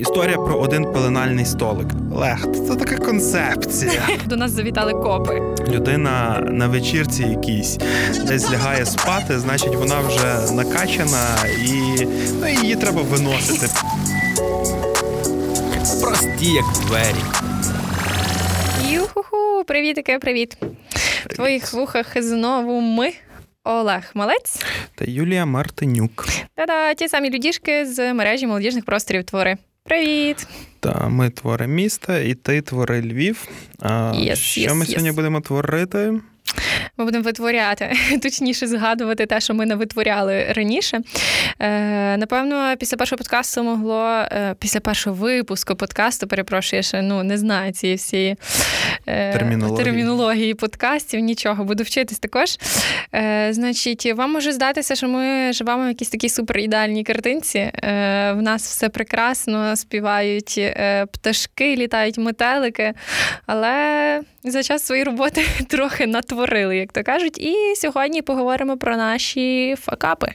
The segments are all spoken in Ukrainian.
Історія про один пеленальний столик. Лех, це така концепція. До нас завітали копи. Людина на вечірці якійсь десь лягає спати, значить вона вже накачана і ну, її треба виносити. Прості, як двері. Юху, привітики, привіт. В твоїх вухах знову ми. Олег Малець та Юлія Мартинюк. Та-да, ті самі людішки з мережі молодіжних просторів твори. Привіт! Та ми твори міста, і ти твори Львів. А yes, Що yes, ми yes. сьогодні будемо творити? Ми будемо витворяти, точніше згадувати те, що ми не витворяли раніше. Е, Напевно, після першого подкасту могло, е, після першого випуску подкасту, перепрошую, я ще ну, не знаю цієї всієї термінології. термінології подкастів, нічого, буду вчитись також. Е, Значить, вам може здатися, що ми живемо в якійсь такій супер ідеальній картинці. Е, В нас все прекрасно, співають е, пташки, літають метелики, але за час своєї роботи трохи натворили, як то кажуть. І сьогодні поговоримо про наші факапи.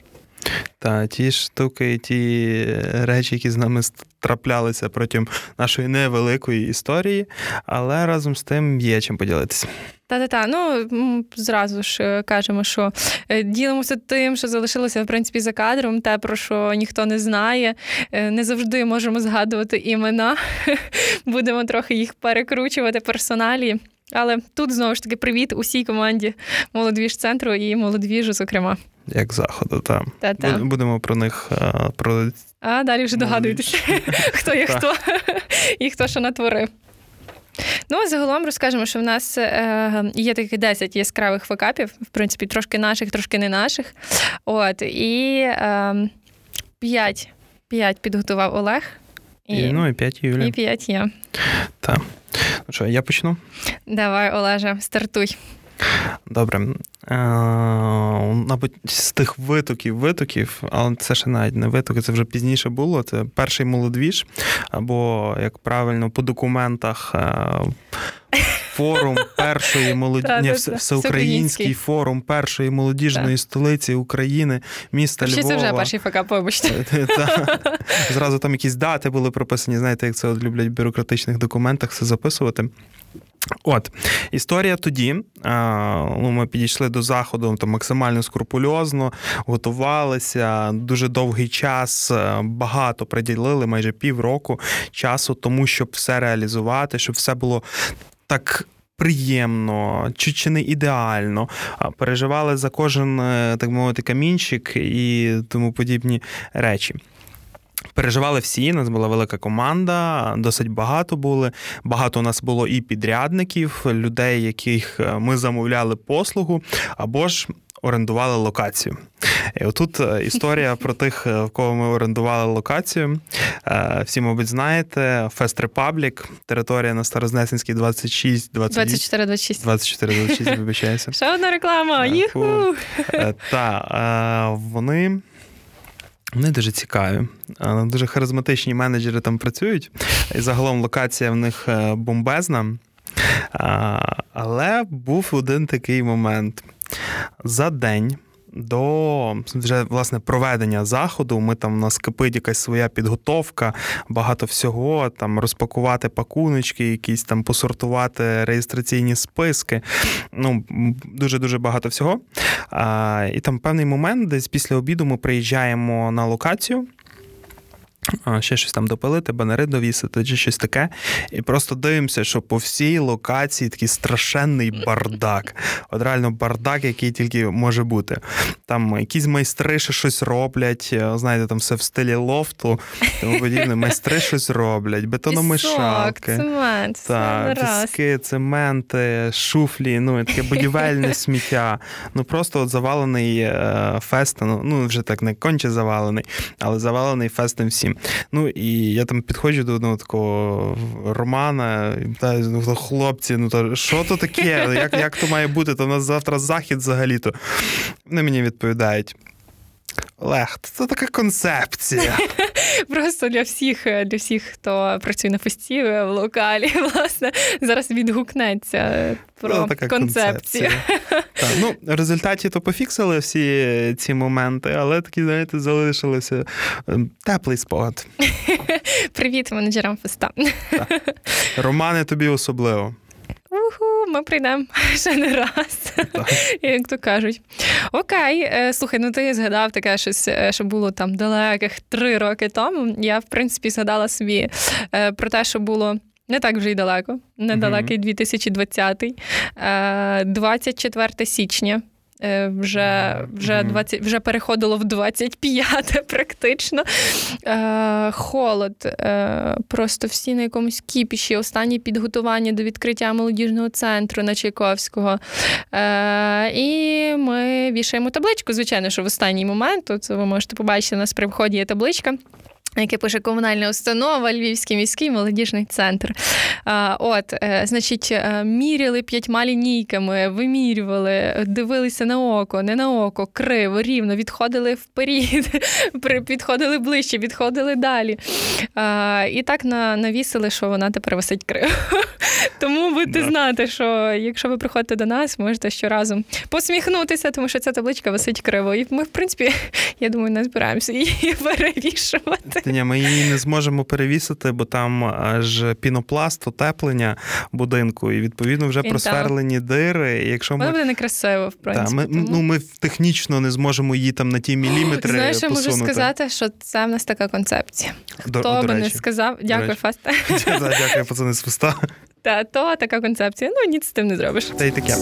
Та ті штуки, ті речі, які з нами траплялися протягом нашої невеликої історії, але разом з тим є чим поділитися. Та-та-та, ну зразу ж кажемо, що е, ділимося тим, що залишилося в принципі за кадром, те, про що ніхто не знає. Е, не завжди можемо згадувати імена, будемо трохи їх перекручувати персоналі. Але тут знову ж таки привіт усій команді молодвіж центру і молодвіжу, зокрема. Як заходу, так. Та-та. Будемо про них про. А далі вже догадуєтеся, хто є хто і хто що натворив. Ну, загалом розкажемо, що в нас е, є таких 10 яскравих факапів, в принципі, трошки наших, трошки не наших. От, і е, 5, 5 підготував Олег. І, і, ну, і 5 Юлія. І 5 я. Так. Що, я почну? Давай, Олеже, стартуй. Добре. Е, мабуть, з тих витоків, витоків, але це ще навіть не витоки, це вже пізніше було. Це перший молодвіж, або, як правильно, по документах. Е, форум першої молоді... всеукраїнський форум першої молодіжної столиці України, міста Львова. Це вже перший факап, вибачте. Зразу там якісь дати були прописані. Знаєте, як це от люблять в бюрократичних документах все записувати. От історія тоді. Ну, Ми підійшли до заходу там максимально скрупульозно, готувалися дуже довгий час, багато приділили, майже півроку часу, тому щоб все реалізувати, щоб все було так. Приємно, чи чи не ідеально, переживали за кожен, так мовити, камінчик і тому подібні речі. Переживали всі, у нас була велика команда, досить багато були. Багато у нас було і підрядників, людей, яких ми замовляли послугу, або ж орендували локацію. І отут історія про тих, в кого ми орендували локацію. Всі, мабуть, знаєте, Fest Republic, територія на Старознесенській 26, 24, 26. 24, 26, вибачаюся. Ще одна реклама. Юху! Так, вони. Вони дуже цікаві, дуже харизматичні менеджери там працюють. І загалом локація в них бомбезна. Але був один такий момент. За день до вже власне проведення заходу. Ми там у нас кипить якась своя підготовка, багато всього. Там розпакувати пакуночки, якісь там посортувати реєстраційні списки. Ну дуже дуже багато всього. А, І там певний момент, десь після обіду ми приїжджаємо на локацію. Ще щось там допилити, банери довісити чи щось таке. І просто дивимося, що по всій локації такий страшенний бардак. От реально бардак, який тільки може бути. Там якісь майстри ще щось роблять, знаєте, там все в стилі лофту, тому подібне. Майстри щось роблять, бетономішалки, цемент, та, піски, цементи, шуфлі, ну таке будівельне сміття. Ну просто от завалений фест, ну, ну вже так не конче завалений, але завалений фестом всім. Ну і я там підходжу до одного такого Романа, та ну, хлопці, ну то що то таке? Як як то має бути? То у нас завтра захід взагалі-то. Вони мені відповідають. Олег, це така концепція. Просто для всіх, для всіх, хто працює на фестиві, в локалі, власне, зараз відгукнеться про Ну, така концепцію. Так, ну, в результаті то пофіксили всі ці моменти, але такі, знаєте, залишилося ем, теплий спогад. Привіт, менеджерам феста. Романе тобі особливо. Уху, ми прийдемо ще не раз, як то кажуть. Окей, е, слухай, ну ти згадав таке щось, е, що було там далеких три роки тому. Я, в принципі, згадала собі е, про те, що було. Не так вже й далеко, недалекий 2020-й, 24 січня. Вже вже, 20, вже переходило в 25 практично. Е, Холод. Е, Просто всі на якомусь кіпіші. Останні підготування до відкриття молодіжного центру на Чайковського. Е, І ми вішаємо табличку. Звичайно, що в останній момент. Тут ви можете побачити, у нас при вході є табличка яке пише комунальна установа, Львівський міський молодіжний центр. От, е, значить, е, міряли п'ятьма лінійками, вимірювали, дивилися на око, не на око, криво, рівно, відходили вперед, підходили ближче, відходили далі. І так навісили, що вона тепер висить криво. Тому будете знати, що якщо ви приходите до нас, можете щоразу посміхнутися, тому що ця табличка висить криво. І ми, в принципі, я думаю, не збираємося її перевішувати. Ні, Ми її не зможемо перевісити, бо там аж пінопласт, утеплення будинку, і відповідно вже просверлені дири. Якщо ми... Буде некрасиво, в принципі. Та, ми, тому... ну, ми технічно не зможемо її там на ті міліметри. Знаєш, я можу сказати, що це в нас така концепція. До, Хто до би речі. не сказав, дякую, Фасте. Дякую, пацани з фуста. Та то така концепція. Ну ніц з тим не зробиш. Та й таке.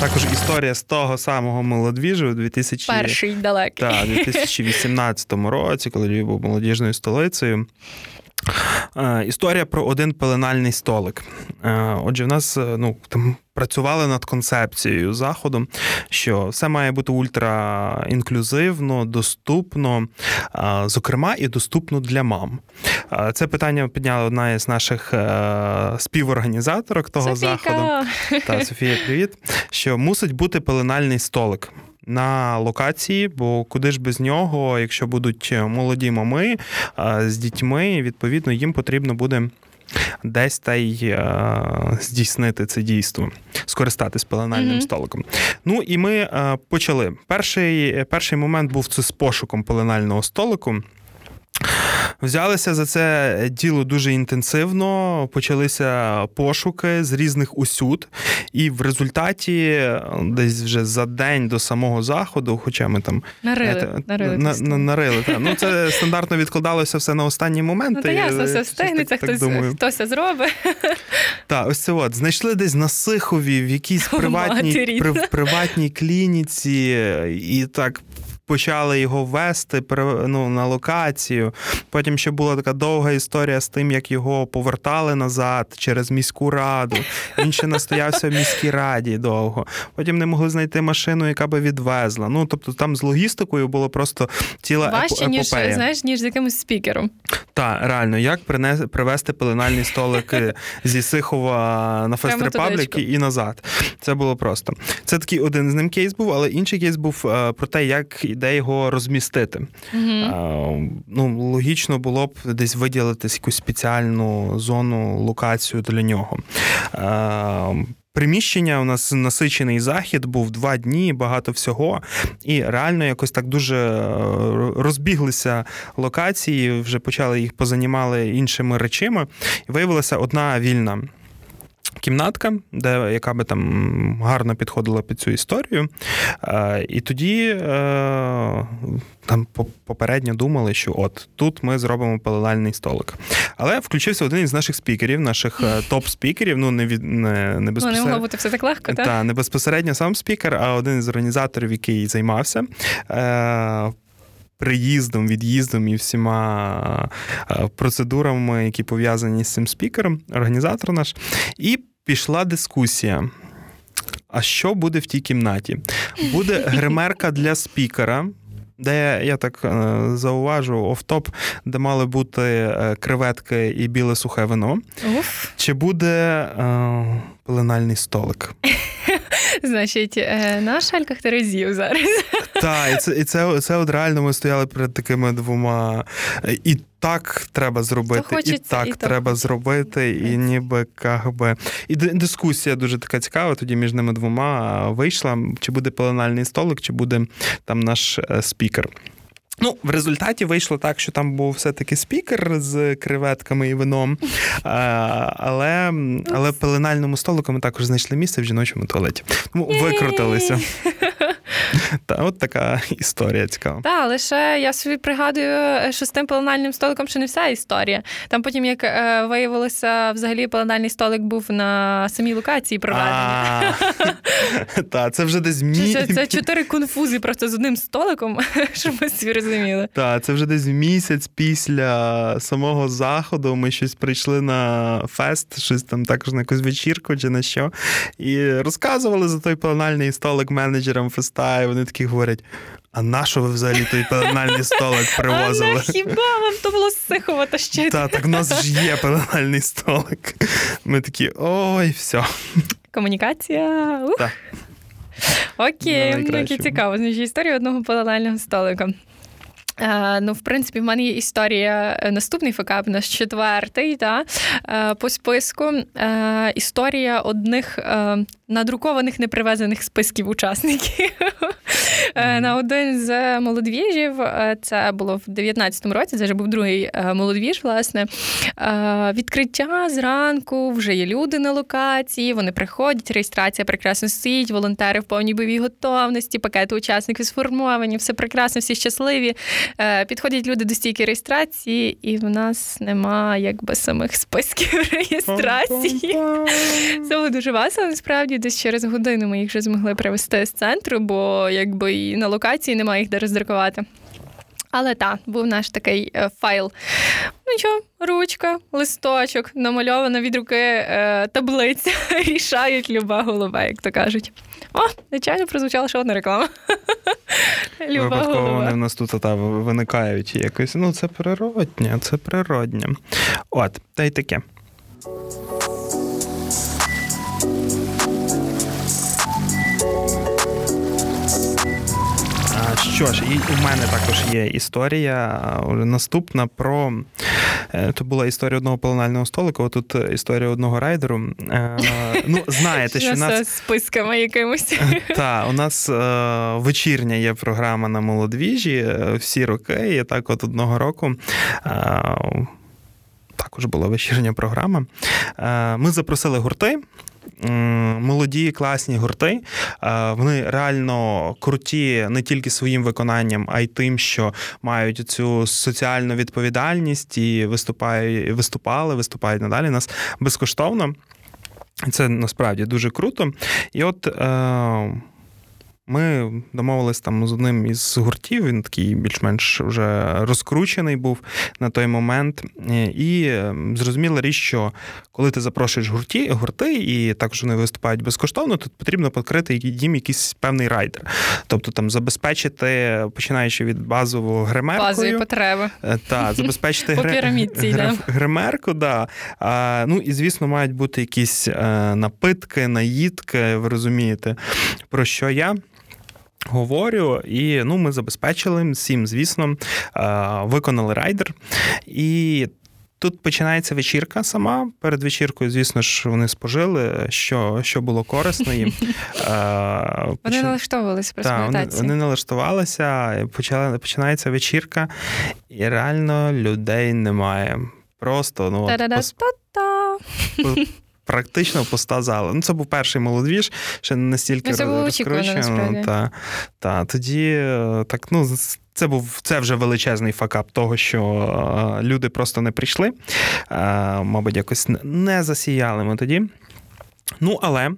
Також історія з того самого молодвіжу у 2000... Перший далекий. Так, 2018 році, коли Львів був молодіжною столицею. Е, історія про один пеленальний столик. Е, отже, в нас е, ну, там працювали над концепцією заходу, що все має бути ультраінклюзивно, доступно, зокрема, і доступно для мам. Це питання підняла одна із наших співорганізаторок того Софійка. заходу. Та Софія, привіт. Що мусить бути пеленальний столик на локації, бо куди ж без нього, якщо будуть молоді мами з дітьми, відповідно їм потрібно буде. Десь та й а, здійснити це дійство, скористатись пеленальним mm-hmm. столиком. Ну і ми а, почали. Перший перший момент був це з пошуком пеленального столику. Взялися за це діло дуже інтенсивно, почалися пошуки з різних усюд, і в результаті десь вже за день до самого заходу, хоча ми там нарили, на, на, нарили та. Ну це стандартно відкладалося все на останні моменти. Ну, та ясно, все встигнеться, хтось хтось зробить. Так, ось це от знайшли десь на Сихові в якійсь приватній при, приватній клініці, і так почали його вести ну, на локацію. Потім ще була така довга історія з тим, як його повертали назад через міську раду. Він ще настоявся в міській раді довго. Потім не могли знайти машину, яка би відвезла. Ну тобто там з логістикою було просто ціла Важче, епопея. ніж знаєш, ніж з якимось спікером. Так, реально, як принес, привезти пеленальний столик зі Сихова на Fest Republic і назад. Це було просто. Це такий один з ним кейс був, але інший кейс був е, про те, як де його розмістити. Mm-hmm. Ну, Логічно було б десь виділити якусь спеціальну зону, локацію для нього. Приміщення у нас насичений захід, був два дні, багато всього, і реально якось так дуже е, розбіглися локації, вже почали їх позанімали іншими речами. І виявилася одна вільна кімнатка, де яка би там гарно підходила під цю історію. Е, і тоді е, там попередньо думали, що от тут ми зробимо паливальний столик. Але включився один із наших спікерів, наших е, топ-спікерів. Ну не від не, не безпосередньо. Ну, не могло бути все так легко, так? Та, не безпосередньо сам спікер, а один із організаторів, який займався приїздом, від'їздом і всіма е, процедурами, які пов'язані з цим спікером, організатор наш. І пішла дискусія. А що буде в тій кімнаті? Буде гримерка для спікера. Де я так е, зауважу офтоп, де мали бути е, креветки і біле сухе вино. Уф. Чи буде е, пеленальний столик? Значить, е, на шальках терезів зараз. Так, і це і це, це от реально ми стояли перед такими двома. І так треба зробити, хочеться, і так і треба хочеться. зробити, і ніби как би. І дискусія дуже така цікава. Тоді між ними двома вийшла: чи буде пеленальний столик, чи буде там наш е, спікер. Ну, в результаті вийшло так, що там був все-таки спікер з креветками і вином. Але, але пеленальному столику ми також знайшли місце в жіночому туалеті. Тому викрутилися. Та от така історія цікава. Так, але ще я собі пригадую, що з тим пеленальним столиком ще не вся історія. Там потім, як е, виявилося, взагалі пеленальний столик був на самій локації проведення. Так, це вже десь Це, мі... це, це чотири конфузи просто з одним столиком, щоб ми собі розуміли. Та, це вже десь місяць після самого заходу. Ми щось прийшли на фест, щось там також на якусь вечірку чи на що. І розказували за той пеленальний столик менеджерам феста, і вони такі говорять: а на що ви взагалі той пеленальний столик А на хіба вам то було сихово тащити? Та, так в нас ж є пеленальний столик. Ми такі, ой, все. Комунікація. Ух. Так. Окей, ну, цікаво. Значить, історія одного пеленального столика. Е, ну, в принципі, в мене є історія е, наступний факап, наш четвертий, та, е, по списку. Е, історія одних е, надрукованих непривезених списків учасників. Е, На один з молодвіжів, е, це було в 19-му році, це вже був другий е, молодвіж, власне. Відкриття зранку, вже є люди на локації, вони приходять, реєстрація прекрасно стоїть, волонтери в повній бойовій готовності, пакети учасників сформовані, все прекрасно, всі щасливі. Підходять люди до стійки реєстрації, і в нас нема якби самих списків реєстрації. Це було дуже весело, насправді. Десь через годину ми їх вже змогли привезти з центру, бо якби і на локації немає їх де роздрукувати. Але так, був наш такий е, файл. Ну що, ручка, листочок, намальована від руки е, таблиця. Рішають люба голова, як то кажуть. О, звичайно, прозвучала ще одна реклама. Люба Випадково вони в нас тут та, виникають якось. Ну, це природнє, це природнє. От, та й таке. Що ж, і у мене також є історія а, наступна про. е, То була історія одного пеленального столика, отут е, історія одного райдеру. Е, Ну, знаєте, що в нас списками якимось. так, у нас е, вечірня є програма на молодвіжі е, всі роки. І так, от одного року. Е, також була вечірня програма. Е, ми запросили гурти. Молоді, класні гурти. Вони реально круті не тільки своїм виконанням, а й тим, що мають цю соціальну відповідальність і виступають, виступали, виступають надалі. Нас безкоштовно. Це насправді дуже круто. І от е, ми домовились там з одним із гуртів, він такий більш-менш вже розкручений був на той момент. Е, І е, зрозуміла річ, що коли ти запрошуєш гурті, гурти, і також вони виступають безкоштовно, то потрібно покрити їм якийсь певний райдер. Тобто там забезпечити, починаючи від базового гримеркою. Базові потреби. Е, Та, забезпечити По гри- пірамідці гри- гримерку, да. А, ну і звісно, мають бути якісь е, напитки, наїдки, ви розумієте, про що я. Говорю, і ну, ми забезпечили всім, звісно, е, виконали райдер. І тут починається вечірка сама. Перед вечіркою, звісно ж, вони спожили, що, що було корисно їм. Е, Вони налаштовувалися про вони, вони налаштувалися, почала, починається вечірка, і реально людей немає. Просто ну, от, пос- практично пуста зала. Ну, це був перший молодвіж, ще не настільки Ну, це було розкручено. Та, та, тоді е, так, ну, це був це вже величезний факап того, що е, люди просто не прийшли. Е, мабуть, якось не засіяли ми тоді. Ну, але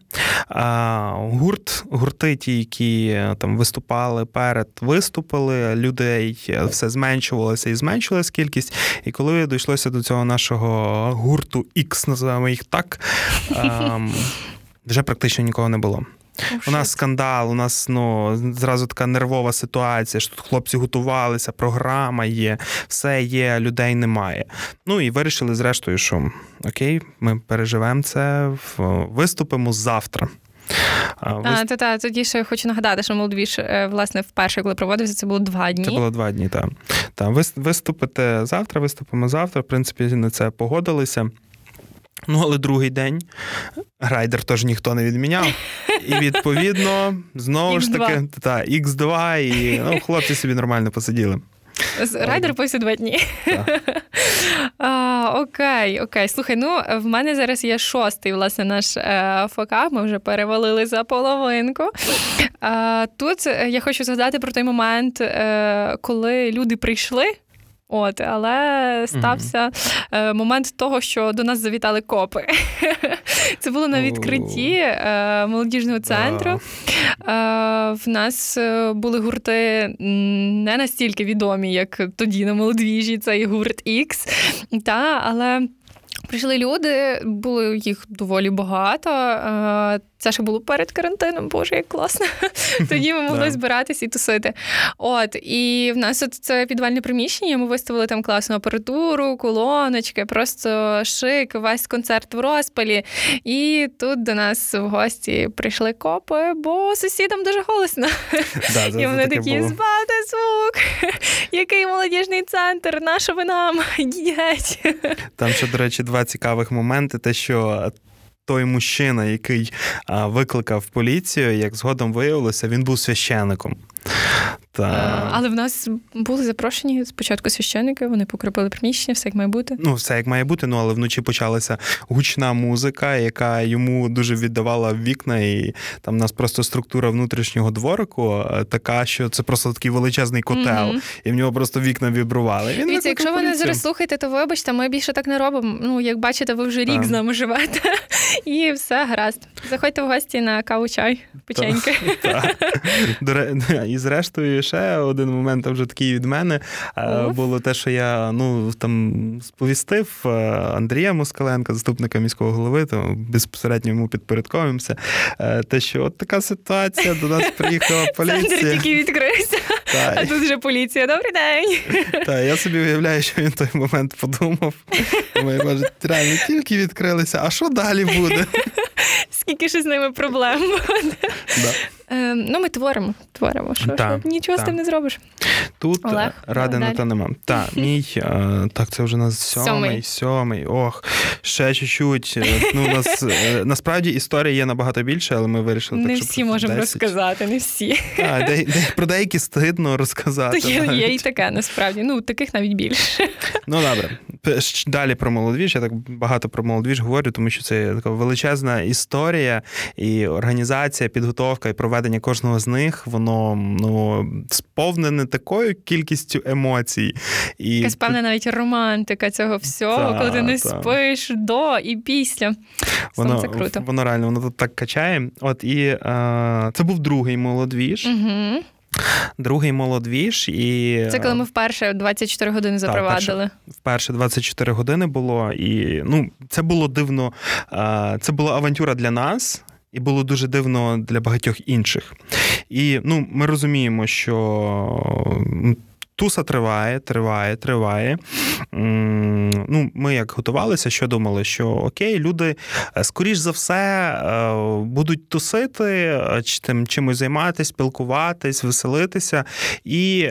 а, гурт, гурти, ті, які е, там виступали перед, виступили, людей е, все зменшувалося і зменшувалася кількість. І коли дійшлося до цього нашого гурту X, називаємо їх так, а, вже практично нікого не було. У нас скандал, у нас ну зразу така нервова ситуація, що тут хлопці готувалися, програма є, все є, людей немає. Ну і вирішили, зрештою, що окей, ми переживемо це, виступимо завтра. А, та, та, тоді ще хочу нагадати, що молодвіж, власне, вперше, коли проводився, це було два дні. Це було два дні, так. Та, виступите завтра, виступимо завтра. В принципі, на це погодилися. Ну, але другий день грайдер теж ніхто не відміняв. І відповідно, знову ж таки, та, X2, і ну, хлопці собі нормально посиділи. Райдер після два дні. а, Окей, окей. Слухай, ну в мене зараз є шостий власне наш е, ФК, Ми вже перевалили за половинку. А, Тут я хочу згадати про той момент, е, коли люди прийшли. От, але стався mm-hmm. момент того, що до нас завітали копи. Це було на відкритті е, молодіжного центру. Е, в нас були гурти не настільки відомі, як тоді на молодвіжі, цей гурт X. Та, але Прийшли люди, було їх доволі багато. Це ще було перед карантином, боже, як класно. Тоді ми могли збиратись і тусити. От, і в нас от це підвальне приміщення. Ми виставили там класну апаратуру, колоночки, просто шик, весь концерт в розпалі. І тут до нас в гості прийшли копи, бо сусідам дуже голосно. І вони такі збати звук, який молодіжний центр, наша ви нам, геть. Там ще, до речі, два цікавих моменти: те, що той мужчина, який викликав поліцію, як згодом виявилося, він був священником. Та... Але в нас були запрошені спочатку священники, вони покропили приміщення, все як має бути. Ну, все як має бути, ну але вночі почалася гучна музика, яка йому дуже віддавала вікна, і там у нас просто структура внутрішнього дворику така, що це просто такий величезний котел, mm-hmm. і в нього просто вікна вібрували. Він Дивіться, якщо ви не зараз слухаєте, то вибачте, ми більше так не робимо. Ну, як бачите, ви вже рік з нами живете, і все гаразд. Заходьте в гості на каву чай, печеньки. І зрештою, ще один момент вже такий від мене було те, що я ну там сповістив е, Андрія Москаленка, заступника міського голови, то безпосередньо йому підпорядковуємося. Е, те, що от така ситуація, до нас приїхала поліція. Центр тільки відкрився, а тут вже поліція. Добрий день. Так, я собі уявляю, що він в той момент подумав. Думаю, може, реально тільки відкрилися, а що далі буде? Скільки ж з ними проблем буде? Е, ну, ми творимо, творимо. Що, нічого з тим не зробиш. Тут Олег, ради на то нема. Так, мій, е, так, це вже на сьомий, сьомий. Ох, ще чуть-чуть. Е, ну, нас, е, Насправді історія є набагато більше, але ми вирішили не так, всі можемо 10. розказати, не всі. А, де, де, про деякі стидно розказати. То є, є і таке, насправді. Ну, таких навіть більше. Ну, добре. Далі про молодвіж. Я так багато про молодвіж говорю, тому що це така величезна історія і організація, підготовка і проведення кожного з них, воно ну сповнене такою кількістю емоцій. І Якась певна навіть романтика цього всього, та, коли ти не та. спиш до і після. Воно це круто. Воно реально воно тут так качає. От і е, це був другий молодвіж. Угу. Другий молодвіж і це коли ми вперше 24 години запровадили. Так, вперше 24 години було, і ну це було дивно. Це була авантюра для нас. І було дуже дивно для багатьох інших. І ну, ми розуміємо, що Туса триває, триває, триває. Ну, Ми як готувалися, що думали, що окей, люди, е, скоріш за все, е, будуть тусити, е, тим чимось займатися, спілкуватись, веселитися, і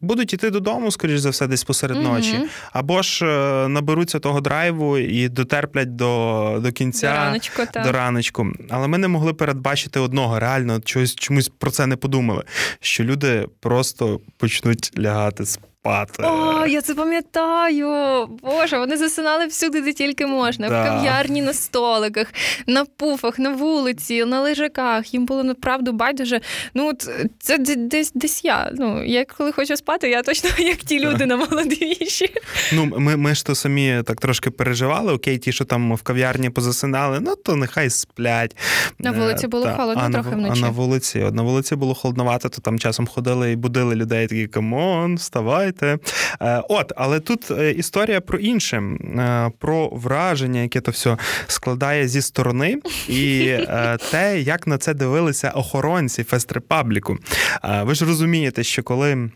будуть іти додому, скоріш за все, десь посеред ночі. Або ж наберуться того драйву і дотерплять до до кінця до раночку, до раночку. Але ми не могли передбачити одного. Реально, чогось чомусь про це не подумали. Що люди просто почнуть Beispiele hat, ist спати. О, я це пам'ятаю. Боже, вони засинали всюди, де тільки можна. Да. В кав'ярні на столиках, на пуфах, на вулиці, на лежаках. Їм було направду байдуже. Ну, от це десь десь я. Ну, я коли хочу спати, я точно як ті люди на Молодіжі. Ну, ми ми ж то самі так трошки переживали. Окей, ті, що там в кав'ярні позасинали, ну то нехай сплять. На вулиці було Та, холодно, а трохи на, вночі. А на вулиці, на вулиці було холодновато, то там часом ходили і будили людей, такі come on, вставай знаєте. Е, от, але тут е, історія про інше, е, про враження, яке то все складає зі сторони, і те, як на це дивилися охоронці Фест Репабліку. Ви ж розумієте, що коли.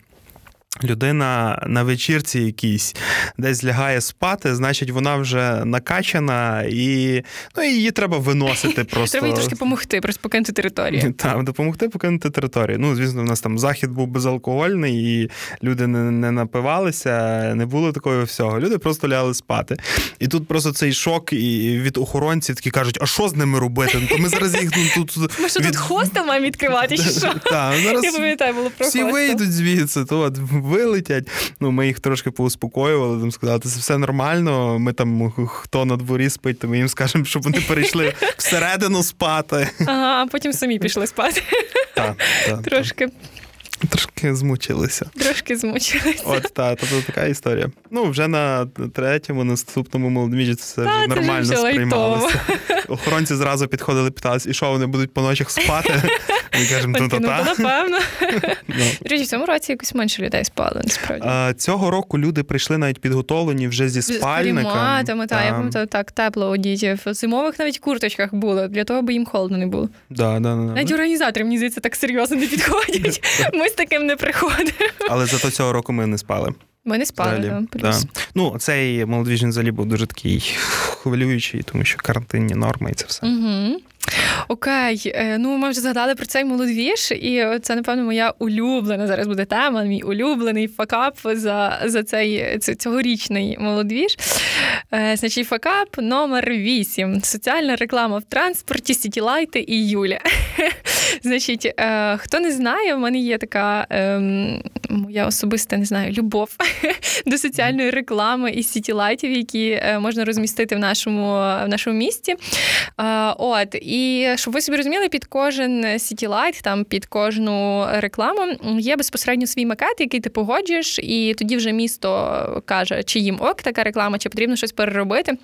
Людина на вечірці якійсь десь лягає спати, значить вона вже накачана і ну, її треба виносити просто. Треба їй трошки допомогти, просто покинути територію. Так, допомогти покинути територію. Ну, звісно, в нас там захід був безалкогольний, і люди не, не напивалися, не було такого всього. Люди просто лягали спати. І тут просто цей шок і від охоронців такі кажуть, а що з ними робити? Ну, то ми зараз їх ну, тут. Ми що від... тут хостел маємо відкривати? чи що? Так, зараз Я пам'ятаю, було про всі вийдуть звідси, то от вилетять. Ну, ми їх трошки поуспокоювали, там сказали, це все нормально. Ми там хто на дворі спить, то ми їм скажемо, щоб вони перейшли всередину спати. Ага, а потім самі пішли спати. Так, так, Трошки, Трошки змучилися. трошки змучилися. От так, тобто така історія. Ну, вже на третьому, наступному молодміжі це Та, вже це вже нормально сприймалося. Охоронці зразу підходили, питалися, і що вони будуть по ночах спати? Ми кажемо, ну то та. напевно. Ну. До речі, в цьому році якось менше людей спало, насправді. Цього року люди прийшли навіть підготовлені вже зі спальниками. та, я пам'ятаю, так, тепло у. В зимових навіть курточках було, для того, аби їм холодно не було. Да, да. Навіть організатори, мені здається, так серйозно не підходять. Ми з таким не приходимо. Але зато цього року ми не спали. Ми не спали, Взагалі. да, плюс. Да. Ну, цей молодвіжний взагалі був дуже такий хвилюючий, тому що карантинні норми і це все. Угу. Окей, Е, ну ми вже згадали про цей молодвіж, і це, напевно, моя улюблена зараз буде тема, мій улюблений факап за, за цей цьогорічний молодвіж. Е, значить, факап номер 8. Соціальна реклама в транспорті, сітілайти і Юля. Значить, е, хто не знає, в мене є така ем, моя особиста не знаю, любов до соціальної реклами і сітілайтів, які е, можна розмістити в нашому, в нашому місті. Е, От, і щоб ви собі розуміли, під кожен сітілайт, там під кожну рекламу є безпосередньо свій макет, який ти погоджуєш, і тоді вже місто каже, чи їм ок така реклама, чи потрібно щось переробити.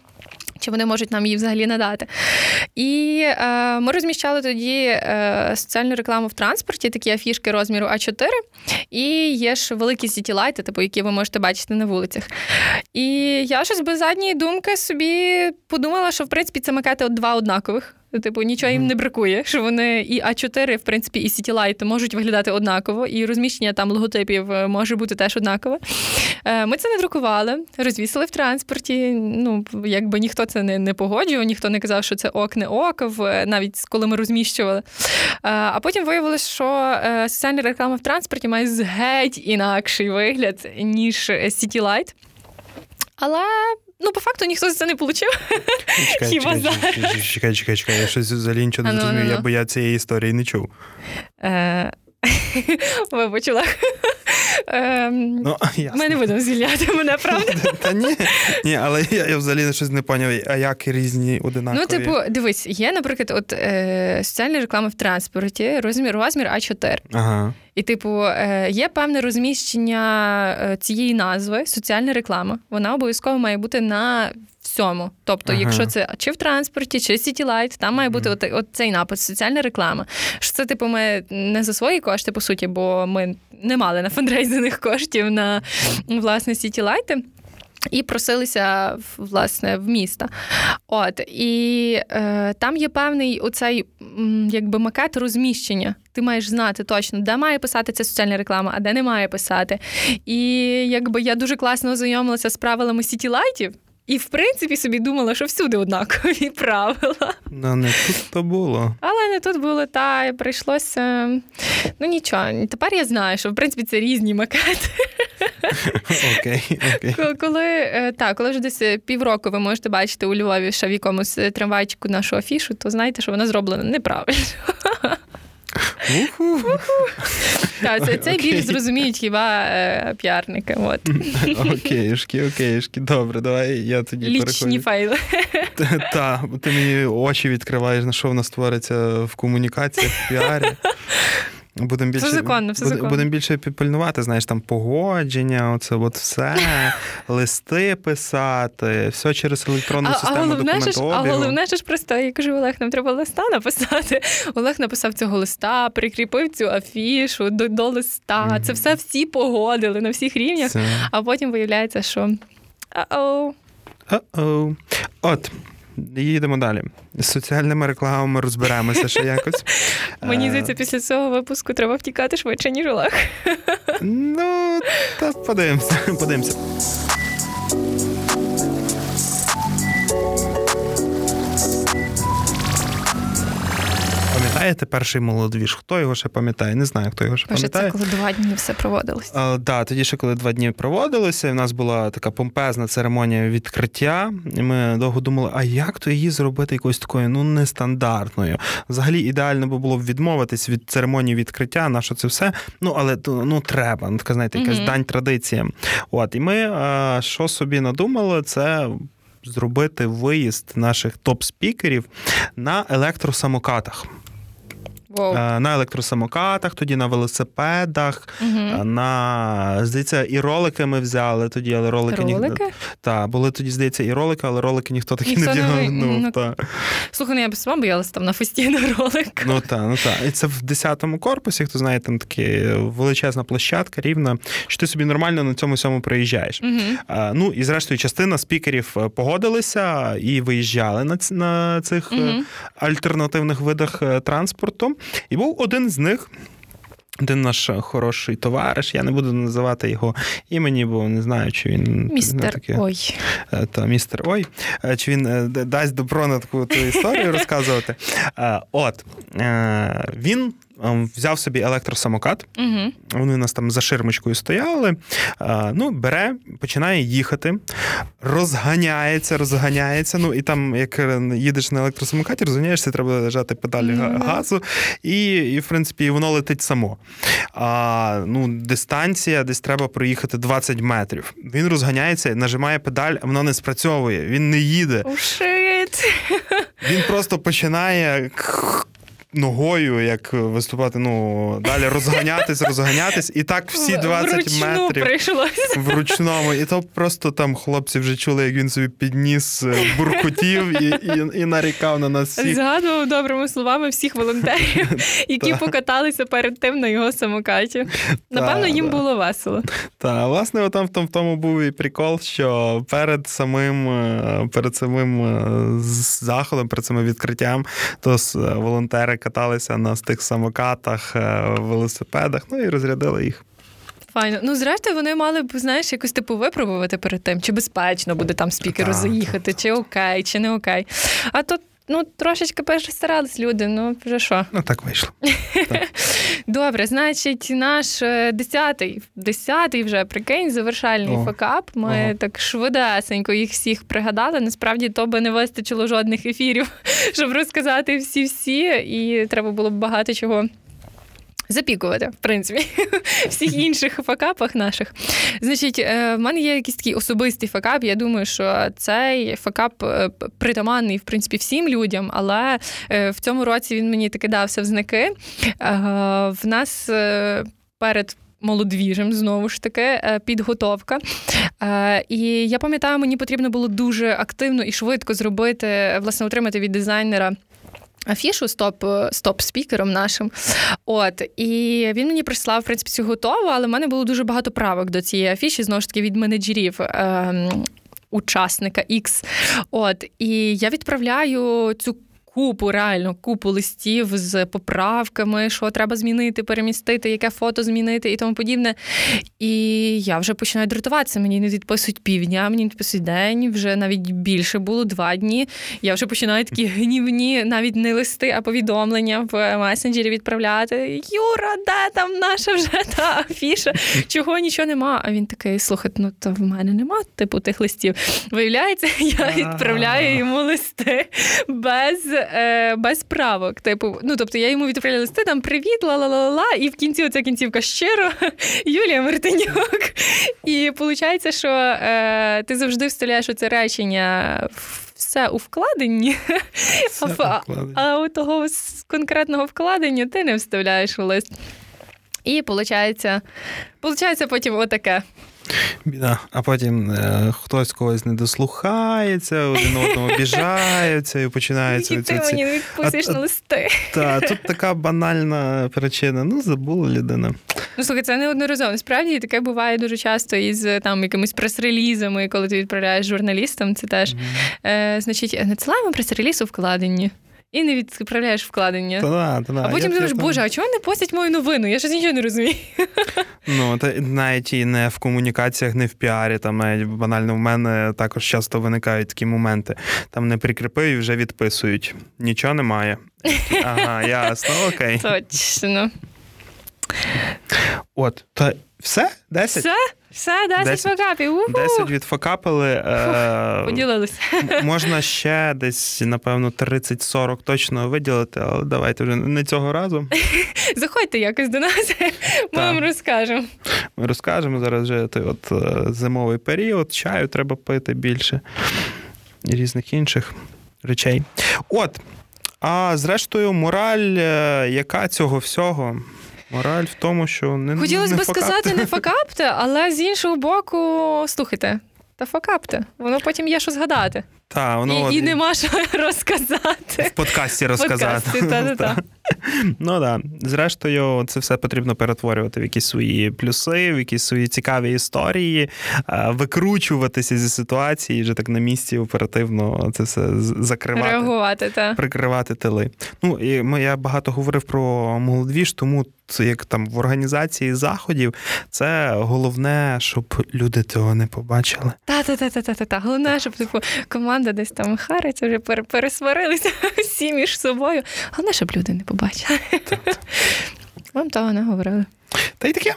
Чи вони можуть нам її взагалі надати? І е, ми розміщали тоді е, соціальну рекламу в транспорті, такі афішки розміру А4, і є ж великі сітілайти, типу, які ви можете бачити на вулицях. І я щось без задньої думки собі подумала, що в принципі це макети от два однакових. Типу, нічого їм не бракує, що вони і А4, в принципі, і City можуть виглядати однаково, і розміщення там логотипів е, може бути теж однакове. Е, Ми це не друкували, розвісили в транспорті. Ну, якби ніхто це не, не погоджував, ніхто не казав, що це ок, не ок, навіть коли ми розміщували. Е, А потім виявилось, що е, соціальна реклама в транспорті має геть інакший вигляд, ніж Light. Але ну, по факту ніхто за це не отримав. Чекай, Хіба чекай, зараз? чекай, чекай, чекай, я щось взагалі нічого не А ну, зрозумів, ну, я ну. бо я цієї історії не чув. Е, Вибач, Олег. Ем, Ну. Ми не будемо звільняти мене, правда? Та ні, ні, але я, я взагалі щось не поняв, а як різні одинакові. Ну, типу, дивись, є, наприклад, от е, соціальна реклама в транспорті, розмір, розмір А4. Ага. І, типу, е, є певне розміщення е, цієї назви, соціальна реклама. Вона обов'язково має бути на всьому. Тобто, Ага. якщо це чи в транспорті, чи City Light, там має бути от, от цей напис соціальна реклама. Що це, типу, ми не за свої кошти, по суті, бо ми не мали на фандрейзинг коштів на власне City Light. І просилися власне в міста. От і е, там є певний оцей якби макет розміщення. Ти маєш знати точно, де має писати ця соціальна реклама, а де не має писати. І якби я дуже класно ознайомилася з правилами сітілайтів. І, в принципі, собі думала, що всюди однакові правила. Ну, не тут то було. Але не тут було, та прийшлося. Ну нічого. Тепер я знаю, що в принципі це різні макети. Окей, окей. Коли- Коли е, так, коли вже десь е, півроку ви можете бачити у Львові ще в якомусь е, трамвайчику нашу афішу, то знаєте, що вона зроблена неправильно. Так, це, біль зрозуміють хіба е, піарники. Окейшки, окейшки. Добре, давай я тоді Лічні файли. Так, ти мені очі відкриваєш, на що в нас твориться в комунікаціях, в піарі. Будемо більше, законно, все законно. будемо більше пильнувати, знаєш, там погодження, оце от все, листи писати, все через електронну А, а, головне ж, а головне ж просто, я кажу, Олег, нам треба листа написати. Олег написав цього листа, прикріпив цю афішу до, до листа. Мгм. Це все всі погодили на всіх рівнях. Це- А потім виявляється, що. А-оу. О-оу. От, їдемо далі. З соціальними рекламами розберемося ще якось. Мені Е, здається, після цього випуску треба втікати швидше, ніж лах. Ну, та подивимося, подивимося. Пам'ятаєте перший молодвіж? Хто його ще пам'ятає? Не знаю, хто його ще Боже, пам'ятає. це коли два дні все проводилось. Так, да, тоді ще коли два дні проводилися, і в нас була така помпезна церемонія відкриття. І ми довго думали, а як то її зробити якоюсь такою ну нестандартною. Взагалі ідеально би було б відмовитись від церемонії відкриття, на що це все. Ну але ну треба. Ну така знаєте, якась Мгм. дань традиціям. От і ми е, що собі надумали, це. Зробити виїзд наших топ-спікерів на електросамокатах. Воу. Е, На електросамокатах, тоді на велосипедах. Е, на здається, і ролики ми взяли тоді, але ролики ні... Ролики? Та, були тоді, здається, і ролики, але ролики ніхто таки Ніхто не не вдягав. Ну, та. Слухай, ну я б сама боялася там на фесті на ролик. ну та, ну та. І це в 10-му корпусі, хто знає, там така величезна площадка, рівна, що ти собі нормально на цьому всьому проїжджаєш. Мгм. А, ну і зрештою, частина спікерів е, погодилися і виїжджали на, ц- на цих е, Мгм. альтернативних видах е, транспорту. І був один з них. Один наш хороший товариш, я не буду називати його імені, бо не знаю, чи він Містер таке, Ой. е, та містер Ой, е, чи він е, дасть добро на таку історію розказувати. От він взяв собі електросамокат. Угу. Вони у нас там за ширмочкою стояли. Ну, бере, починає їхати, розганяється, розганяється. Ну і там, як їдеш на електросамокаті, розганяєшся, треба лежати педалі Мгм. газу, і, і, в принципі, воно летить само. А, ну, дистанція десь треба проїхати 20 метрів. Він розганяється, нажимає педаль, а воно не спрацьовує, він не їде. О, шит. Він просто починає ногою, як виступати, ну, далі розганятись, розганятись, і так всі 20 Вручну метрів прийшлось. в ручному. І то просто там хлопці вже чули, як він собі підніс, е, буркотів і, і, і нарікав на нас всіх. Згадував добрими словами всіх волонтерів, які покаталися перед тим на його самокаті. Напевно, їм було весело. Та власне, в тому, в тому був і прикол, що перед самим е, перед самим е, заходом, перед самим відкриттям, то волонтери каталися на тих самокатах, е, велосипедах, ну і розрядили їх. Файно. Ну, зрештою, вони мали б, знаєш, якось типу випробувати перед тим, чи безпечно буде там спікеру заїхати, чи окей, чи не окей. А тут. Ну, трошечки перестарались люди, ну вже що. Ну так вийшло. Добре, значить, наш е, десятий, десятий вже прикинь, завершальний О. факап. Ми так швидесенько їх всіх пригадали. Насправді то би не вистачило жодних ефірів, щоб розказати всі-всі, і треба було б багато чого. Запікувати, в принципі, всіх інших факапах наших. Значить, е, в мене є якийсь такий особистий факап. Я думаю, що цей факап е, притаманний, в принципі, всім людям, але е, в цьому році він мені таки дався в знаки. В нас перед. Молодвіжем, знову ж таки, підготовка. І я пам'ятаю, мені потрібно було дуже активно і швидко зробити, власне, отримати від дизайнера афішу з топ, з топ-спікером нашим. От, і він мені прислав, в принципі, цю готову, але в мене було дуже багато правок до цієї афіші, знову ж таки, від менеджерів. Ем, Учасника X. От, і я відправляю цю купу, реально купу листів з поправками, що треба змінити, перемістити, яке фото змінити і тому подібне. І я вже починаю дратуватися. Мені не відписують півдня, мені не відписують день, вже навіть більше було два дні. Я вже починаю такі гнівні, навіть не листи, а повідомлення в месенджері відправляти. Юра, де там наша вже та афіша? Чого нічого нема? А він такий: слухай, ну то в мене нема типу тих листів. Виявляється, я відправляю йому листи без, е, без правок. Типу, ну тобто я йому відправляю листи, там привіт, ла-ла-ла-ла, і в кінці оця кінцівка щиро Юлія Мартинюк. І виходить, що е, ти завжди вставляєш оце речення все у вкладенні, Все а, в- а у того конкретного вкладення ти не вставляєш у лист. І виходить, виходить потім отаке. Біда. А потім е, хтось когось не дослухається, один одному обіжаються і починається І ти ці- мені А- на листи. Та, тут така банальна причина. Ну, забула людина. Ну, слухай, це неодноразово. Насправді таке буває дуже часто із там якимись прес-релізами, коли ти відправляєш журналістам. Це теж е, значить, надсилаємо прес-реліз у вкладенні. І не відправляєш вкладення. Та да, та. А потім Я- думаєш, я боже, а чого не постять мою новину? Я щось нічого не розумію. Ну, та навіть і не в комунікаціях, не в піарі. Там навіть банально в мене також часто виникають такі моменти. Там не прикріпив і вже відписують. Нічого немає. Ага, ясно, окей. Точно. От, та все? Десять? Все, все, 10 Десять. факапів. Уху. Десять відфакапили. Е, Поділилися. можна ще десь, напевно, 30-40 точно виділити, але давайте вже не цього разу. Заходьте якось до нас, ми вам розкажемо. Ми розкажемо зараз вже той от е, зимовий період, чаю треба пити більше і різних інших речей. От. А зрештою, мораль, е, яка цього всього? Мораль в тому, що не Хотілося не би факапте. сказати не факапте, але з іншого боку, слухайте. Та факапте, воно потім є що згадати. Та, воно і, от і нема що розказати. в подкасті розказати. Подкасті, та-та-та. Ну так. Зрештою, це все потрібно перетворювати в якісь свої плюси, в якісь свої цікаві історії, е, викручуватися зі ситуації, вже так на місці оперативно це все закривати. Реагувати, та. Прикривати тили. Ну і я багато говорив про молодвіж, тому це як там в організації заходів, це головне, щоб люди цього не побачили. Та-та-та-та-та-та. Головне, щоб типу, команда десь там хариться, вже пере- пересварилися всі між собою. Головне, щоб люди не побачили. Вам того не говорили. Та й таке.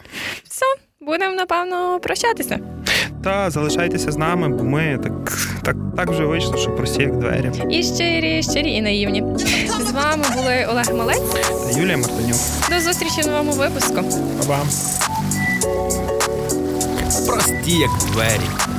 Все, будемо, напевно, прощатися. Та залишайтеся з нами, бо ми так, так, так вже вийшло, що прості як двері. І щирі, щирі і наївні. З вами були Олег Малець. Та Юлія Мартинюк. До зустрічі в новому випуску. Па-бам. Прості як двері.